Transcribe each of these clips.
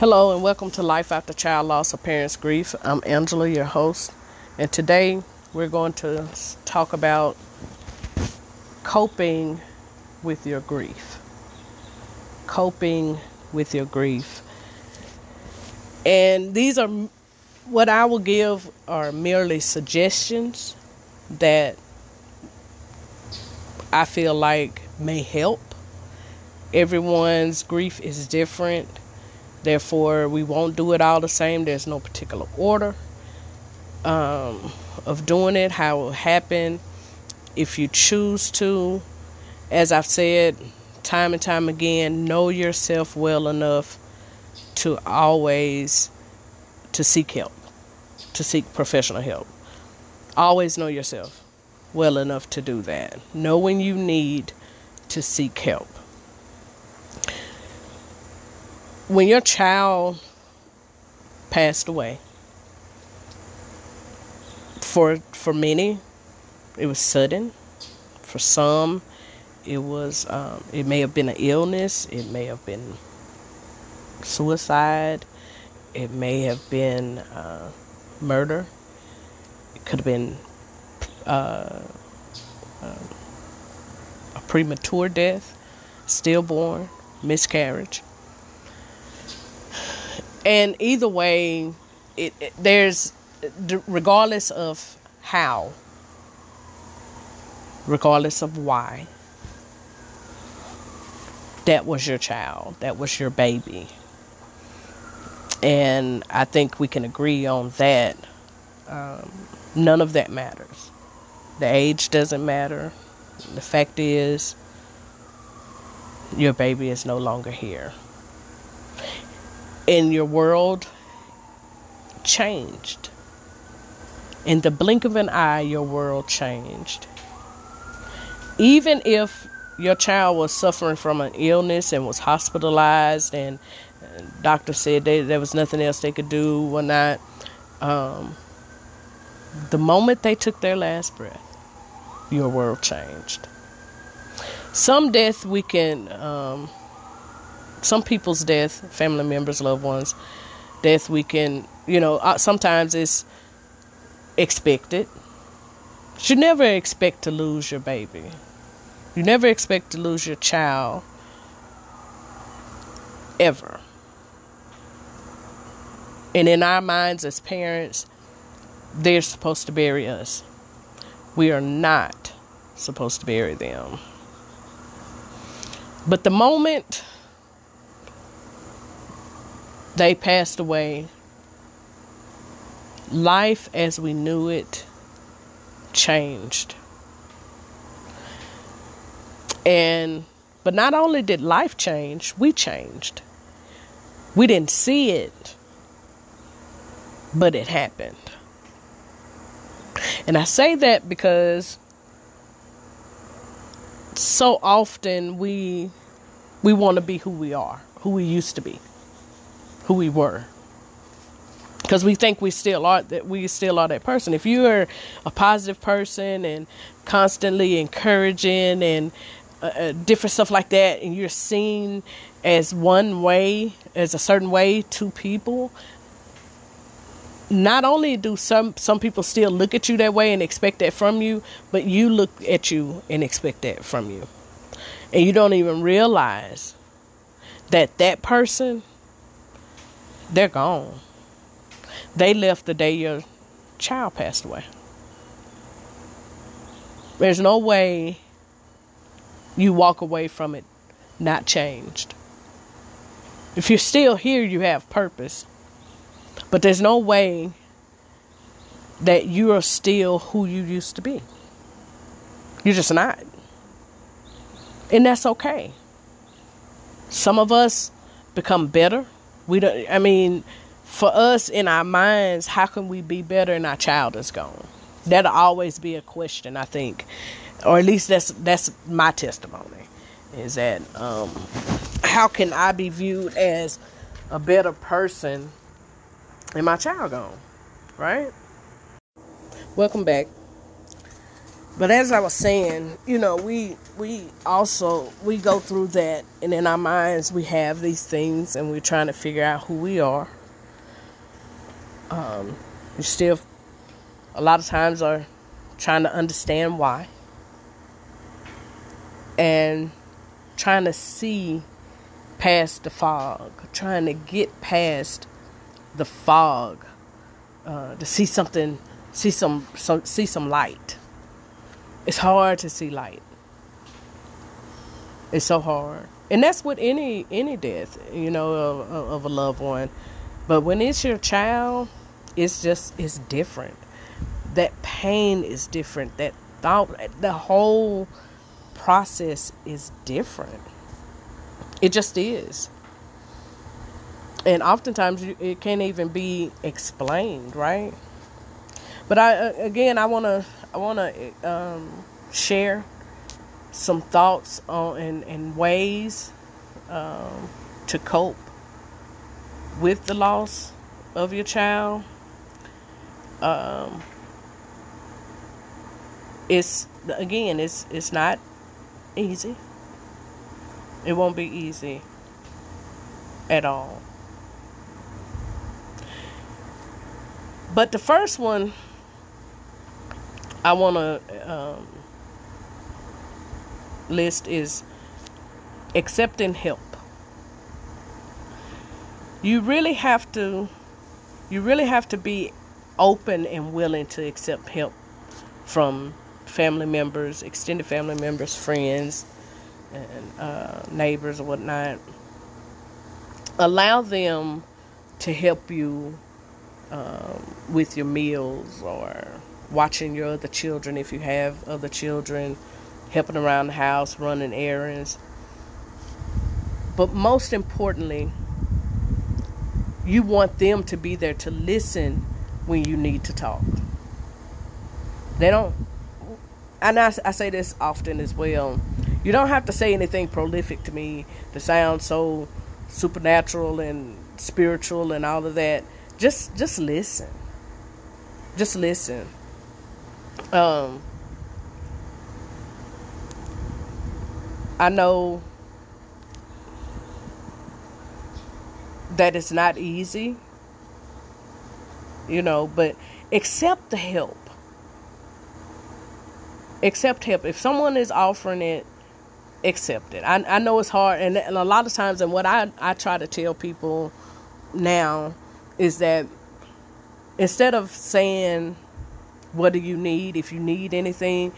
Hello and welcome to Life After Child Loss or Parents Grief. I'm Angela, your host, and today we're going to talk about coping with your grief. Coping with your grief. And these are what I will give are merely suggestions that I feel like may help. Everyone's grief is different Therefore, we won't do it all the same. There's no particular order um, of doing it, how it will happen. If you choose to, as I've said time and time again, know yourself well enough to always to seek help, to seek professional help. Always know yourself well enough to do that. Know when you need to seek help. When your child passed away for for many it was sudden. For some it was um, it may have been an illness it may have been suicide it may have been uh, murder. It could have been uh, uh, a premature death stillborn miscarriage and either way, it, it there's regardless of how, regardless of why, that was your child, that was your baby. And I think we can agree on that. Um, none of that matters. The age doesn't matter. The fact is, your baby is no longer here and your world changed. In the blink of an eye, your world changed. Even if your child was suffering from an illness and was hospitalized, and, doctor said they, there was nothing else they could do or not, um, the moment they took their last breath, your world changed. Some death we can um, some people's death, family members, loved ones, death we can, you know, uh, sometimes it's expected. You never expect to lose your baby. You never expect to lose your child ever. And in our minds as parents, they're supposed to bury us. We are not supposed to bury them. But the moment they passed away. Life as we knew it changed. And but not only did life change, we changed. We didn't see it, but it happened. And I say that because so often we we want to be who we are, who we used to be who we were. Because we think we still are that we still are that person. If you're a positive person and constantly encouraging and uh, uh, different stuff like that and you're seen as one way as a certain way to people not only do some some people still look at you that way and expect that from you but you look at you and expect that from you. And you don't even realize that that person they're gone. They left the day your child passed away. There's no way you walk away from it not changed. If you're still here, you have purpose. But there's no way that you are still who you used to be. You're just not. And that's okay. Some of us become better we don't. I mean, for us in our minds, how can we be better and our child is gone? That'll always be a question. I think, or at least that's that's my testimony. Is that um, how can I be viewed as a better person and my child gone? Right. Welcome back. But as I was saying, you know, we we also we go through that and in our minds we have these things and we're trying to figure out who we are. Um, we still a lot of times are trying to understand why. And trying to see past the fog, trying to get past the fog, uh, to see something, see some, some, see some light. It's hard to see light. It's so hard, and that's with any any death, you know, of, of a loved one. But when it's your child, it's just it's different. That pain is different. That thought, the whole process is different. It just is. And oftentimes it can't even be explained, right? But I again, I want to I want to um, share some thoughts on and, and ways um, to cope with the loss of your child. Um, it's again, it's it's not easy. It won't be easy at all. But the first one I want to um, list is accepting help. You really have to you really have to be open and willing to accept help from family members, extended family members, friends, and uh, neighbors or whatnot. Allow them to help you um, with your meals or watching your other children if you have other children, helping around the house, running errands. But most importantly, you want them to be there to listen when you need to talk. They don't, and I, I say this often as well. You don't have to say anything prolific to me to sound so supernatural and spiritual and all of that. Just just listen. Just listen. Um I know that it's not easy, you know, but accept the help. Accept help. If someone is offering it, accept it. I, I know it's hard, and, and a lot of times, and what I, I try to tell people now is that instead of saying, What do you need? If you need anything,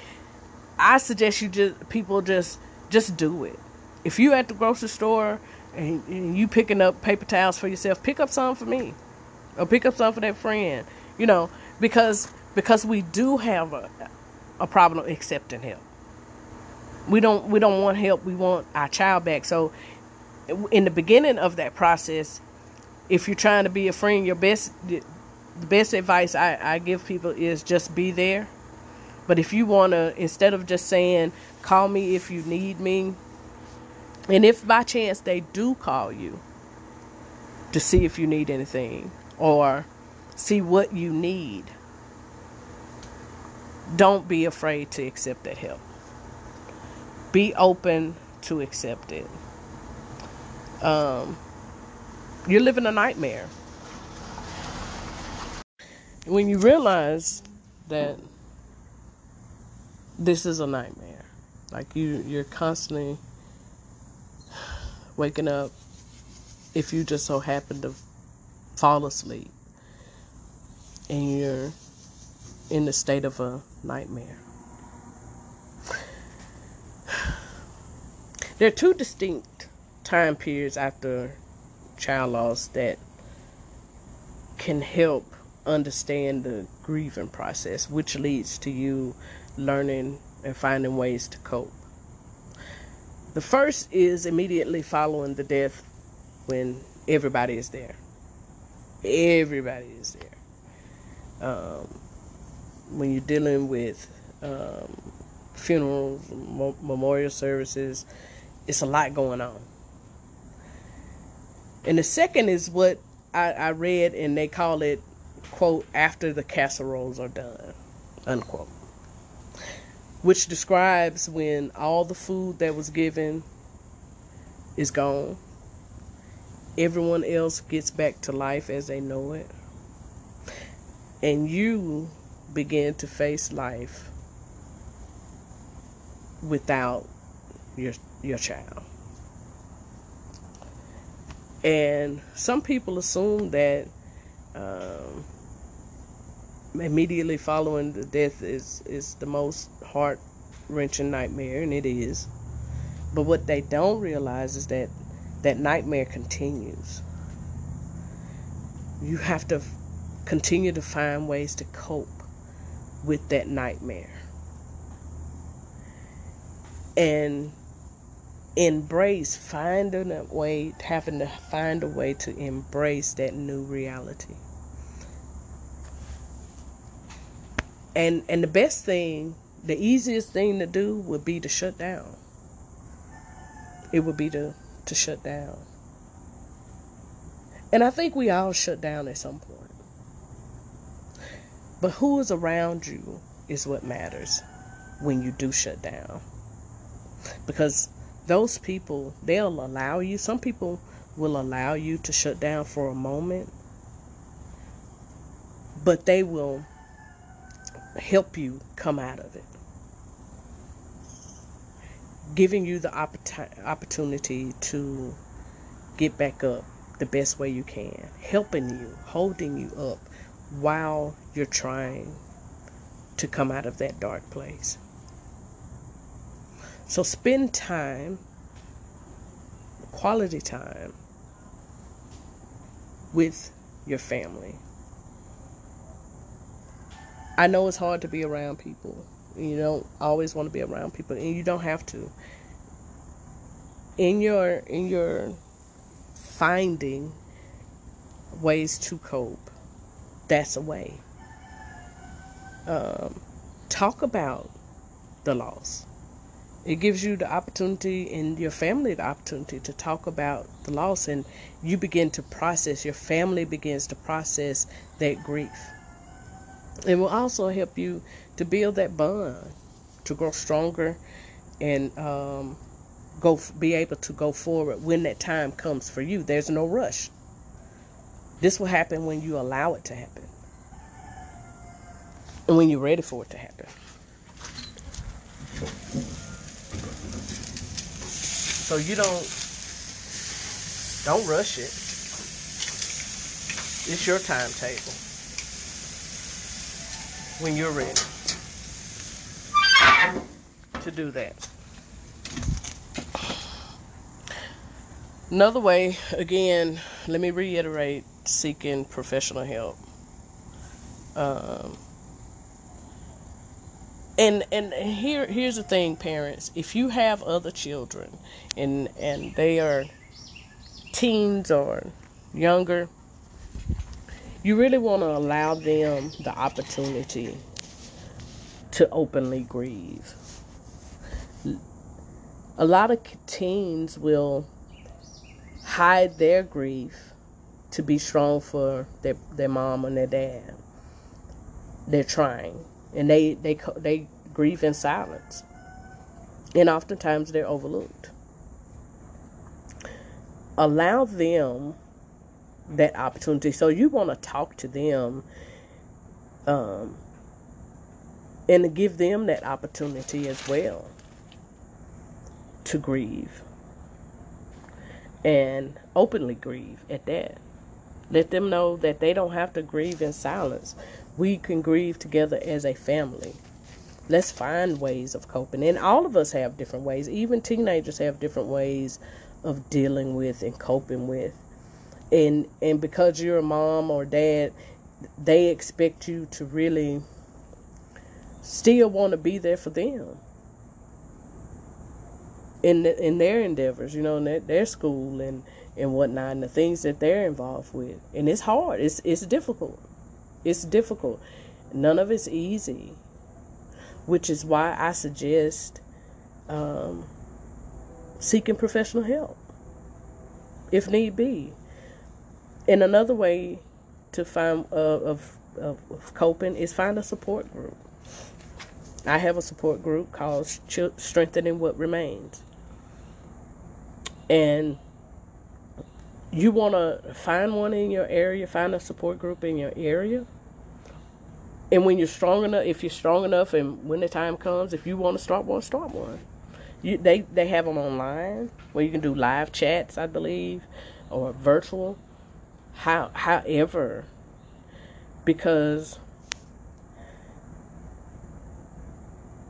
I suggest you just people just just do it. If you at the grocery store and, and you picking up paper towels for yourself, pick up some for me, or pick up some for that friend. You know, because because we do have a a problem accepting help we don't we don't want help we want our child back so in the beginning of that process if you're trying to be a friend your best the best advice I, I give people is just be there but if you want to instead of just saying call me if you need me and if by chance they do call you to see if you need anything or see what you need don't be afraid to accept that help be open to accept it. Um, you're living a nightmare. When you realize that this is a nightmare, like you, you're constantly waking up if you just so happen to fall asleep and you're in the state of a nightmare. There are two distinct time periods after child loss that can help understand the grieving process, which leads to you learning and finding ways to cope. The first is immediately following the death when everybody is there. Everybody is there. Um, when you're dealing with um, funerals, memorial services, it's a lot going on. And the second is what I, I read, and they call it, quote, after the casseroles are done, unquote. which describes when all the food that was given is gone. Everyone else gets back to life as they know it. And you begin to face life without your your child. And some people assume that um, immediately following the death is is the most heart wrenching nightmare, and it is. But what they don't realize is that that nightmare continues. You have to continue to find ways to cope with that nightmare. And embrace, finding a way, having to find a way to embrace that new reality. And and the best thing, the easiest thing to do would be to shut down. It would be to to shut down. And I think we all shut down at some point. But who is around you is what matters when you do shut down. Because those people, they'll allow you, some people will allow you to shut down for a moment, but they will help you come out of it. Giving you the opportunity to get back up the best way you can, helping you, holding you up while you're trying to come out of that dark place. So spend time, quality time, with your family. I know it's hard to be around people. You don't always want to be around people, and you don't have to. In your in your finding ways to cope, that's a way. Um, talk about the loss. It gives you the opportunity and your family the opportunity to talk about the loss, and you begin to process. Your family begins to process that grief. It will also help you to build that bond, to grow stronger, and um, go be able to go forward when that time comes for you. There's no rush. This will happen when you allow it to happen, and when you're ready for it to happen. So you don't don't rush it. It's your timetable. When you're ready to do that. Another way, again, let me reiterate seeking professional help. Um, and and here here's the thing parents. If you have other children and and they are teens or younger you really want to allow them the opportunity to openly grieve. A lot of teens will hide their grief to be strong for their, their mom and their dad. They're trying and they they they grieve in silence, and oftentimes they're overlooked. Allow them that opportunity. So you want to talk to them, um, and give them that opportunity as well to grieve and openly grieve at that. Let them know that they don't have to grieve in silence we can grieve together as a family. Let's find ways of coping. And all of us have different ways. Even teenagers have different ways of dealing with and coping with. And and because you're a mom or dad, they expect you to really still want to be there for them in the, in their endeavors, you know, in their, their school and and whatnot, and the things that they're involved with. And it's hard. It's it's difficult. It's difficult. None of it's easy, which is why I suggest um, seeking professional help if need be. And another way to find uh, of, of, of coping is find a support group. I have a support group called Strengthening What Remains. And you want to find one in your area, find a support group in your area. And when you're strong enough, if you're strong enough, and when the time comes, if you want to start one, start one. You, they they have them online where you can do live chats, I believe, or virtual. How, however, because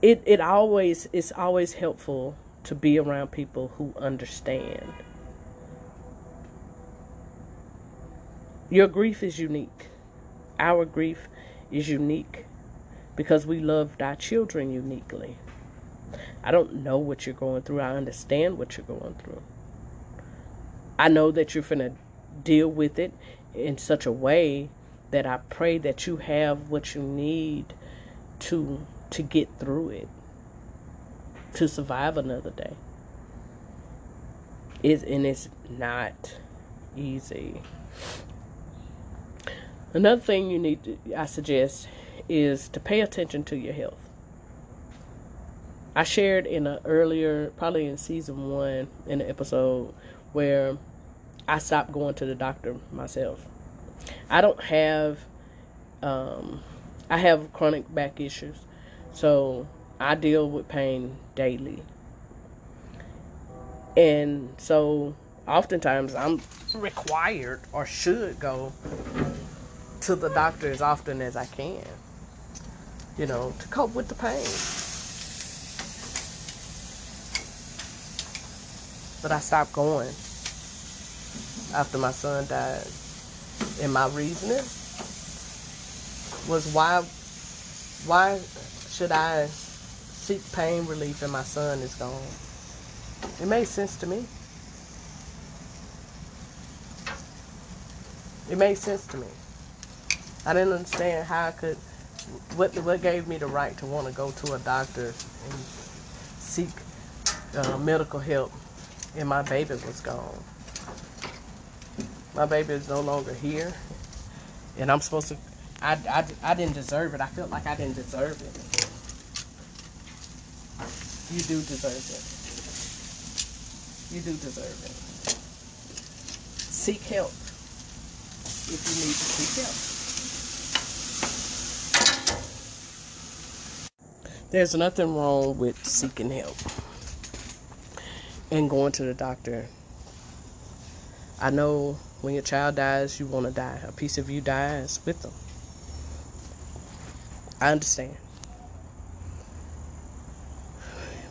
it it always it's always helpful to be around people who understand. Your grief is unique. Our grief is unique because we loved our children uniquely. I don't know what you're going through. I understand what you're going through. I know that you're going to deal with it in such a way that I pray that you have what you need to to get through it, to survive another day. It's, and it's not easy. Another thing you need to, I suggest, is to pay attention to your health. I shared in an earlier, probably in season one, in an episode where I stopped going to the doctor myself. I don't have, um, I have chronic back issues, so I deal with pain daily. And so oftentimes I'm required or should go to the doctor as often as I can, you know, to cope with the pain. But I stopped going after my son died. And my reasoning was why why should I seek pain relief and my son is gone? It made sense to me. It made sense to me. I didn't understand how I could what what gave me the right to want to go to a doctor and seek uh, medical help and my baby was gone. My baby is no longer here, and I'm supposed to. I, I, I didn't deserve it. I felt like I didn't deserve it. You do deserve it. You do deserve it. Seek help if you need to seek help. There's nothing wrong with seeking help and going to the doctor. I know when your child dies, you want to die. A piece of you dies with them. I understand.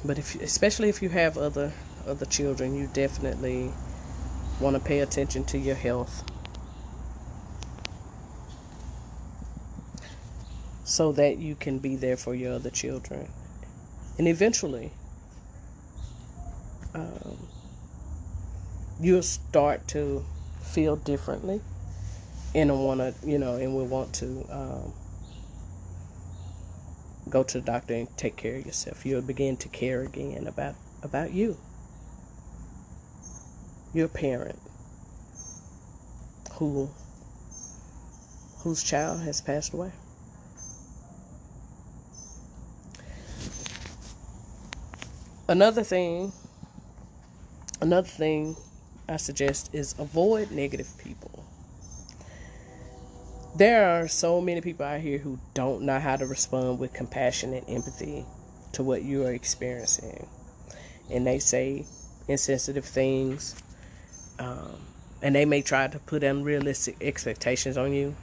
But if, especially if you have other other children, you definitely want to pay attention to your health. So that you can be there for your other children. And eventually, um, you'll start to feel differently and want to, you know, and will want to um, go to the doctor and take care of yourself. You'll begin to care again about about you. Your parent who whose child has passed away. Another thing Another thing I suggest is avoid negative people. There are so many people out here who don't know how to respond with compassion and empathy to what you are experiencing. And they say insensitive things. Um, and they may try to put unrealistic expectations on you.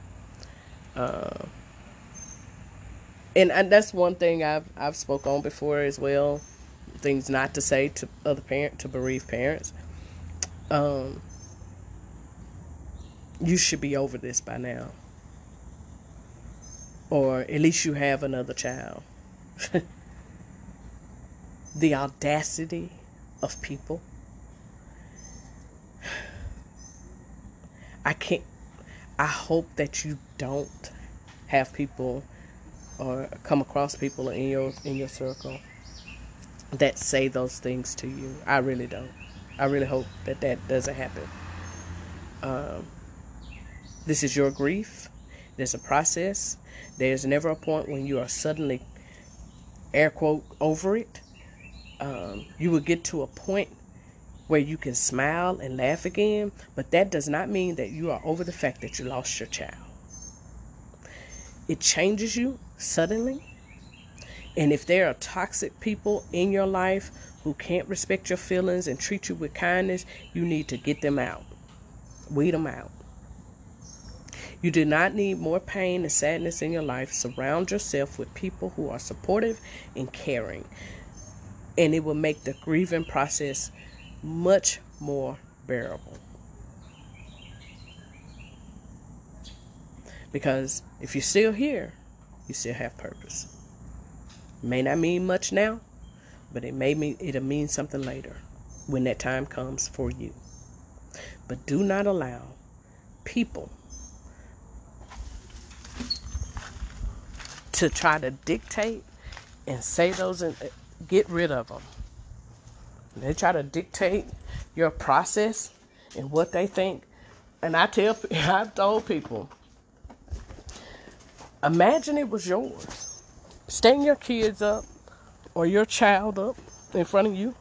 Uh, and, and that's one thing I've I've spoke on before as well things not to say to other parent to bereaved parents. Um, you should be over this by now, or at least you have another child. the audacity of people. I can't. I hope that you don't have people or come across people in your in your circle that say those things to you. I really don't. I really hope that that doesn't happen. Um, this is your grief. There's a process. There's never a point when you are suddenly air quote over it. Um, you will get to a point where you can smile and laugh again, but that does not mean that you are over the fact that you lost your child. It changes you suddenly. And if there are toxic people in your life who can't respect your feelings and treat you with kindness, you need to get them out. Weed them out. You do not need more pain and sadness in your life. Surround yourself with people who are supportive and caring, and it will make the grieving process much more bearable. Because if you're still here, you still have purpose. May not mean much now, but it may mean it'll mean something later when that time comes for you. But do not allow people to try to dictate and say those and uh, get rid of them. They try to dictate your process and what they think. And I tell, I've told people, imagine it was yours. Stand your kids up or your child up in front of you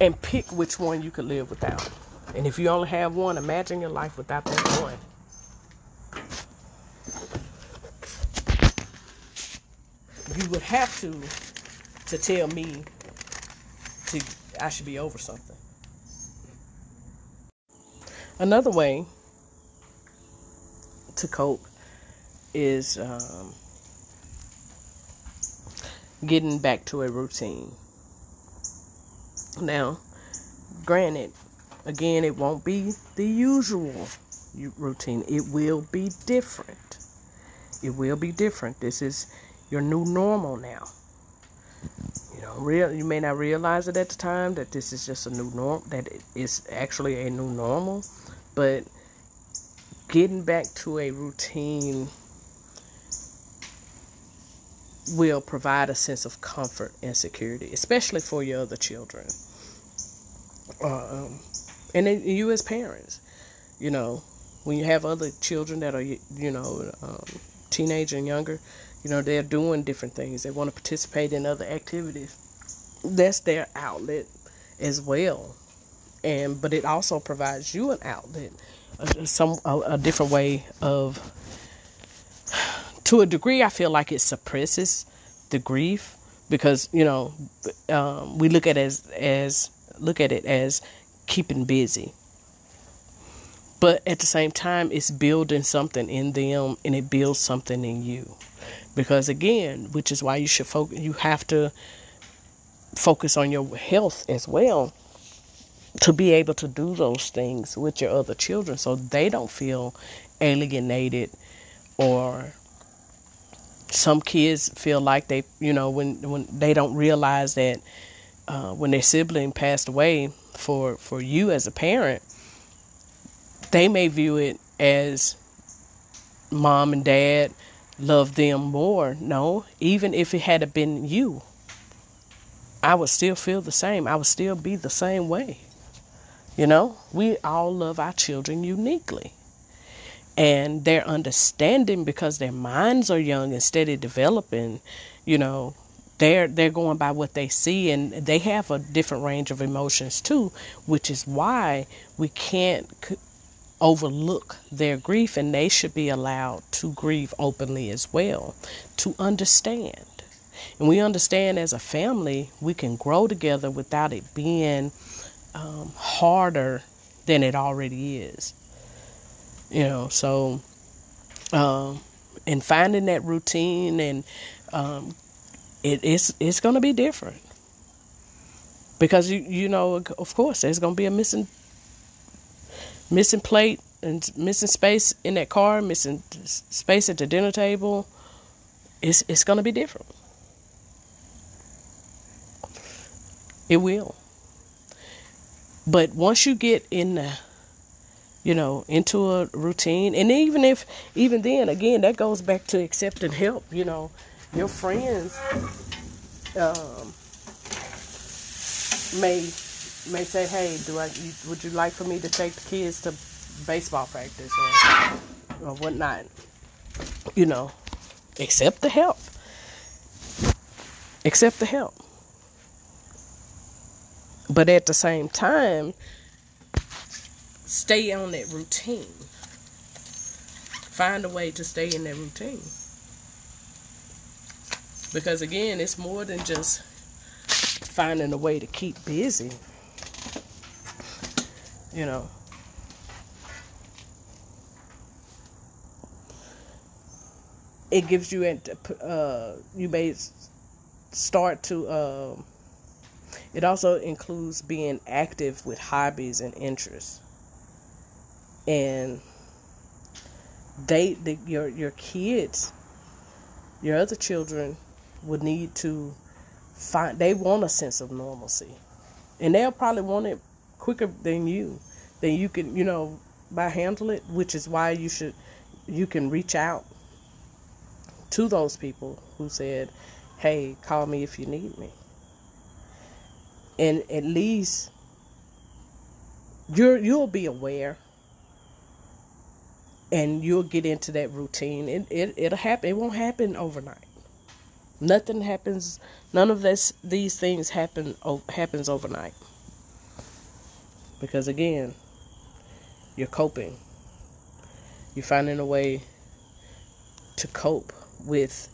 and pick which one you could live without. And if you only have one, imagine your life without that one. you would have to to tell me to I should be over something. Another way to cope is um, getting back to a routine. Now, granted, again, it won't be the usual routine. It will be different. It will be different. This is your new normal now. You know, real you may not realize it at the time that this is just a new norm that it is actually a new normal, but getting back to a routine will provide a sense of comfort and security, especially for your other children. Uh, um, and then you as parents, you know, when you have other children that are, you know, um, teenage and younger, you know, they're doing different things. They want to participate in other activities. That's their outlet as well. And but it also provides you an outlet, some a, a different way of. To a degree, I feel like it suppresses the grief because you know um, we look at as as look at it as keeping busy. But at the same time it's building something in them and it builds something in you. Because again which is why you should focus you have to focus on your health as well to be able to do those things with your other children so they don't feel alienated or some kids feel like they you know when when they don't realize that uh, when their sibling passed away for for you as a parent they may view it as mom and dad love them more. No, even if it had been you, I would still feel the same. I would still be the same way. You know, we all love our children uniquely. And their understanding because their minds are young and steady developing, you know, they're they're going by what they see and they have a different range of emotions too, which is why we can't overlook their grief and they should be allowed to grieve openly as well to understand. And we understand as a family we can grow together without it being um, harder than it already is you know so um, and finding that routine and um, it, it's it's going to be different because you you know of course there's going to be a missing missing plate and missing space in that car, missing space at the dinner table, it's it's gonna be different. It will. But once you get in the you know, into a routine and even if even then again that goes back to accepting help, you know, your friends um may may say, "Hey, do I? Would you like for me to take the kids to baseball practice or or whatnot?" You know, accept the help. accept the help. But at the same time, stay on that routine. Find a way to stay in that routine. Because again, it's more than just finding a way to keep busy. You know. It gives you, uh, you may start to, uh, it also includes being active with hobbies and interests. And date the, your your kids, your other children would need to find they want a sense of normalcy. And they'll probably want it quicker than you. Then you can, you know, by handle it, which is why you should you can reach out to those people who said, Hey, call me if you need me. And at least you're you'll be aware and you'll get into that routine. It, it it'll happen. It won't happen overnight. Nothing happens. None of this these things happen happens overnight. Because again, you're coping. You're finding a way to cope with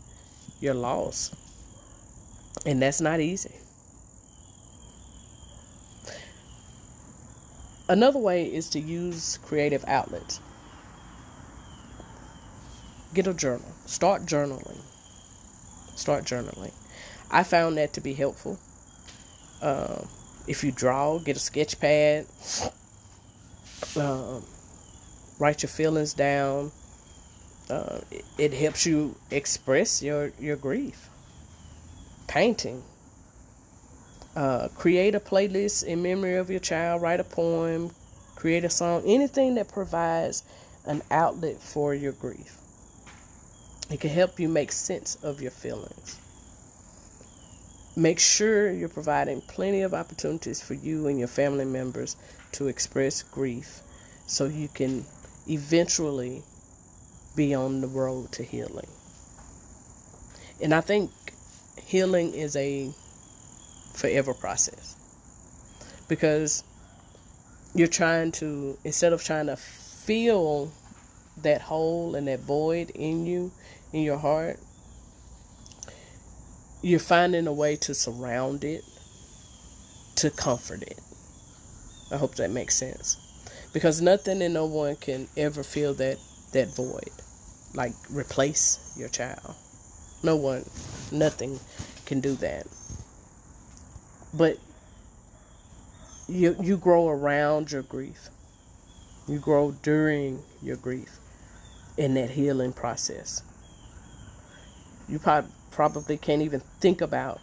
your loss. And that's not easy. Another way is to use creative outlets. Get a journal. Start journaling. Start journaling. I found that to be helpful. Uh, if you draw, get a sketch pad. Uh, write your feelings down. Uh, it, it helps you express your, your grief. Painting. Uh, create a playlist in memory of your child. Write a poem. Create a song. Anything that provides an outlet for your grief. It can help you make sense of your feelings. Make sure you're providing plenty of opportunities for you and your family members to express grief so you can eventually be on the road to healing. And I think healing is a forever process because you're trying to, instead of trying to feel that hole and that void in you, in your heart, you're finding a way to surround it, to comfort it. I hope that makes sense. Because nothing and no one can ever fill that, that void. Like replace your child. No one, nothing can do that. But you you grow around your grief. You grow during your grief in that healing process. You probably can't even think about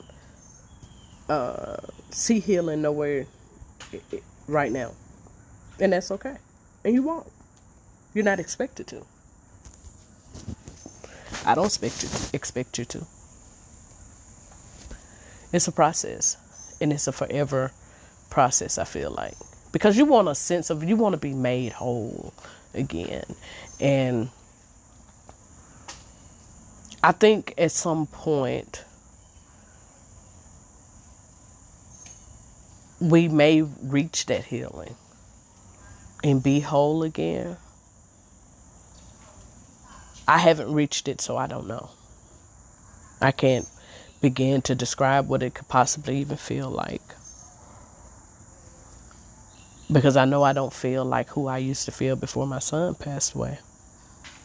uh, see healing nowhere right now. And that's okay. And you won't. You're not expected to. I don't expect you expect you to. It's a process. And it's a forever process, I feel like. Because you want a sense of you want to be made whole again. And I think at some point we may reach that healing and be whole again. I haven't reached it, so I don't know. I can't begin to describe what it could possibly even feel like. Because I know I don't feel like who I used to feel before my son passed away.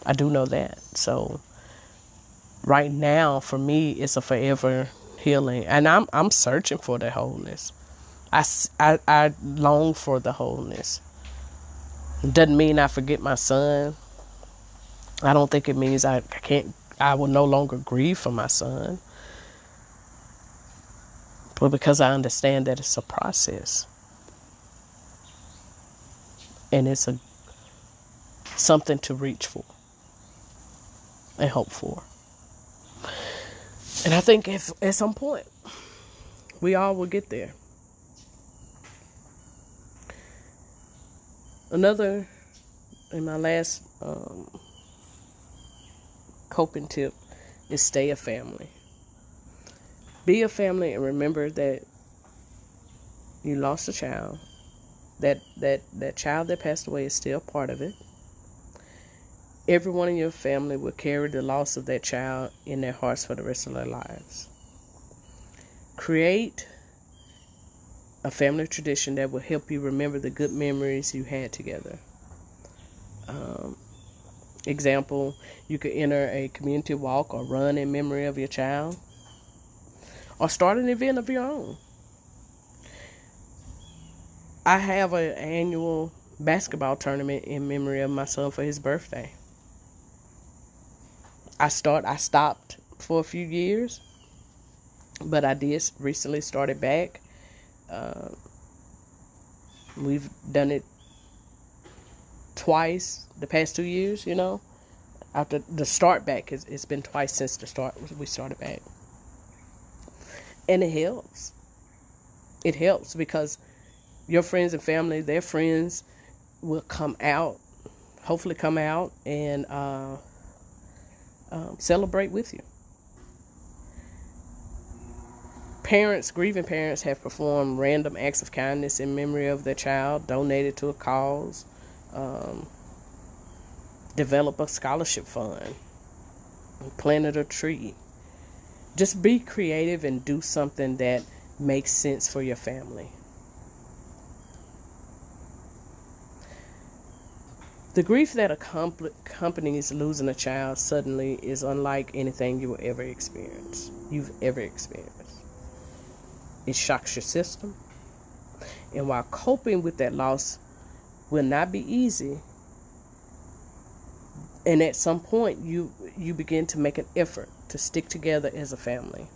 I do know that. So right now for me it's a forever healing. And i'm i'm searching for the wholeness. I i, I long for the wholeness. Doesn't mean i forget my son. I don't think it means i, I can't i will no longer grieve for my son. But because i understand that it's a process. And it's a something to reach for and hope for and I think if at some point we all will get there. Another, in my last um, coping tip, is stay a family. be a family and remember that you lost a child. That that that child that passed away is still part of it. Everyone in your family will carry the loss of that child in their hearts for the rest of their lives. Create a family tradition that will help you remember the good memories you had together. Um, example, you could enter a community walk or run in memory of your child, or start an event of your own. I have an annual basketball tournament in memory of my son for his birthday. I start I stopped for a few years, but I did recently started back. Uh, we've done it twice the past two years, you know. After the start back, it's, it's been twice since the start we started back. And it helps. It helps because your friends and family, their friends will come out, hopefully come out and uh, um, celebrate with you. Parents, grieving parents, have performed random acts of kindness in memory of their child, donated to a cause, um, develop a scholarship fund, planted a tree. Just be creative and do something that makes sense for your family. The grief that accompanies losing a child suddenly is unlike anything you will ever experience. You've ever experienced. It shocks your system. And while coping with that loss will not be easy, and at some point you you begin to make an effort to stick together as a family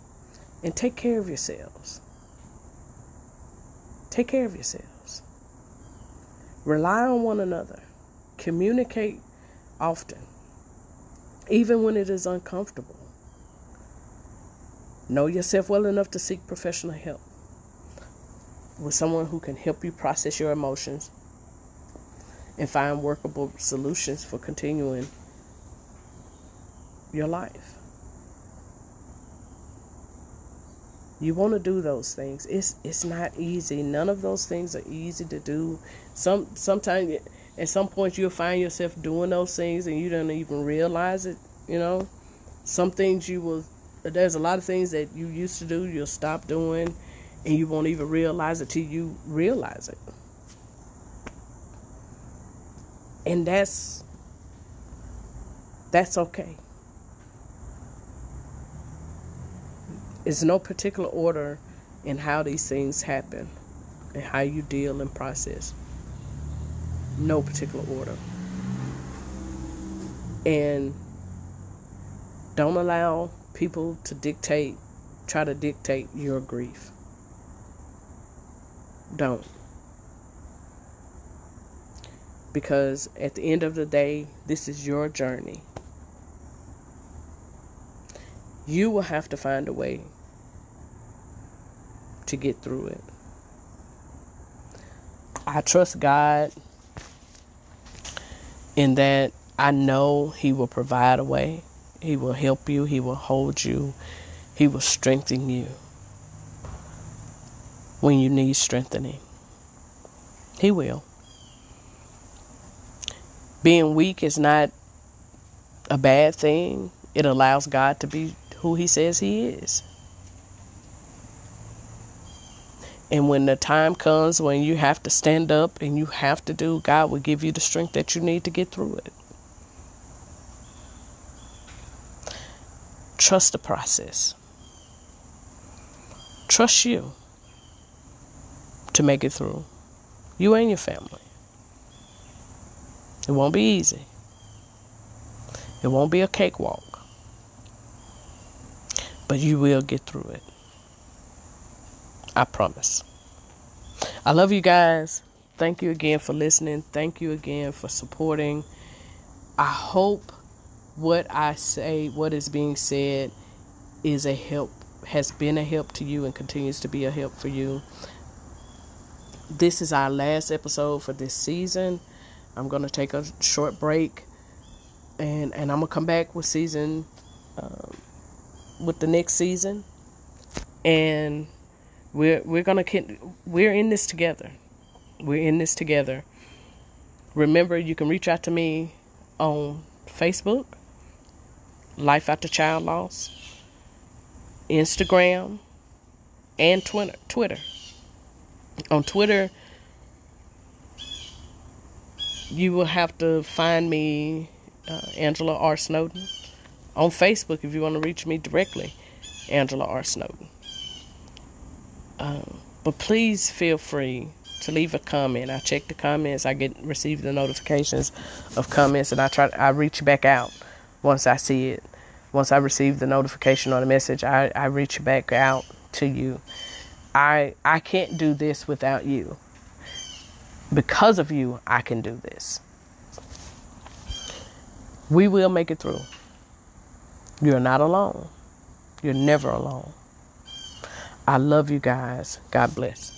and take care of yourselves. Take care of yourselves. Rely on one another. Communicate often, even when it is uncomfortable. Know yourself well enough to seek professional help with someone who can help you process your emotions and find workable solutions for continuing your life. You want to do those things. It's it's not easy. None of those things are easy to do. Some sometimes at some point you'll find yourself doing those things and you don't even realize it, you know. Some things you will there's a lot of things that you used to do you'll stop doing and you won't even realize it till you realize it. And that's that's okay. It's no particular order in how these things happen and how you deal and process no particular order. And don't allow people to dictate, try to dictate your grief. Don't. Because at the end of the day, this is your journey. You will have to find a way to get through it. I trust God in that I know He will provide a way, He will help you, He will hold you, He will strengthen you when you need strengthening. He will. Being weak is not a bad thing. It allows God to be who He says He is. And when the time comes when you have to stand up and you have to do, God will give you the strength that you need to get through it. Trust the process. Trust you to make it through. You and your family. It won't be easy. It won't be a cakewalk. But you will get through it. I promise. I love you guys. Thank you again for listening. Thank you again for supporting. I hope what I say, what is being said, is a help, has been a help to you, and continues to be a help for you. This is our last episode for this season. I'm going to take a short break and, and I'm going to come back with season, um, with the next season and we're we're gonna we're in this together. We're in this together. Remember, you can reach out to me on Facebook, Life After Child Loss, Instagram, and Twitter. Twitter. On Twitter, you will have to find me, uh, Angela R. Snowden. On Facebook, if you want to reach me directly, Angela R. Snowden. Um, but please feel free to leave a comment. I check the comments. I get receive the notifications of comments, and I try. I reach back out once I see it. Once I receive the notification or the message, I, I reach back out to you. I I can't do this without you. Because of you, I can do this. We will make it through. You're not alone. You're never alone. I love you guys. God bless.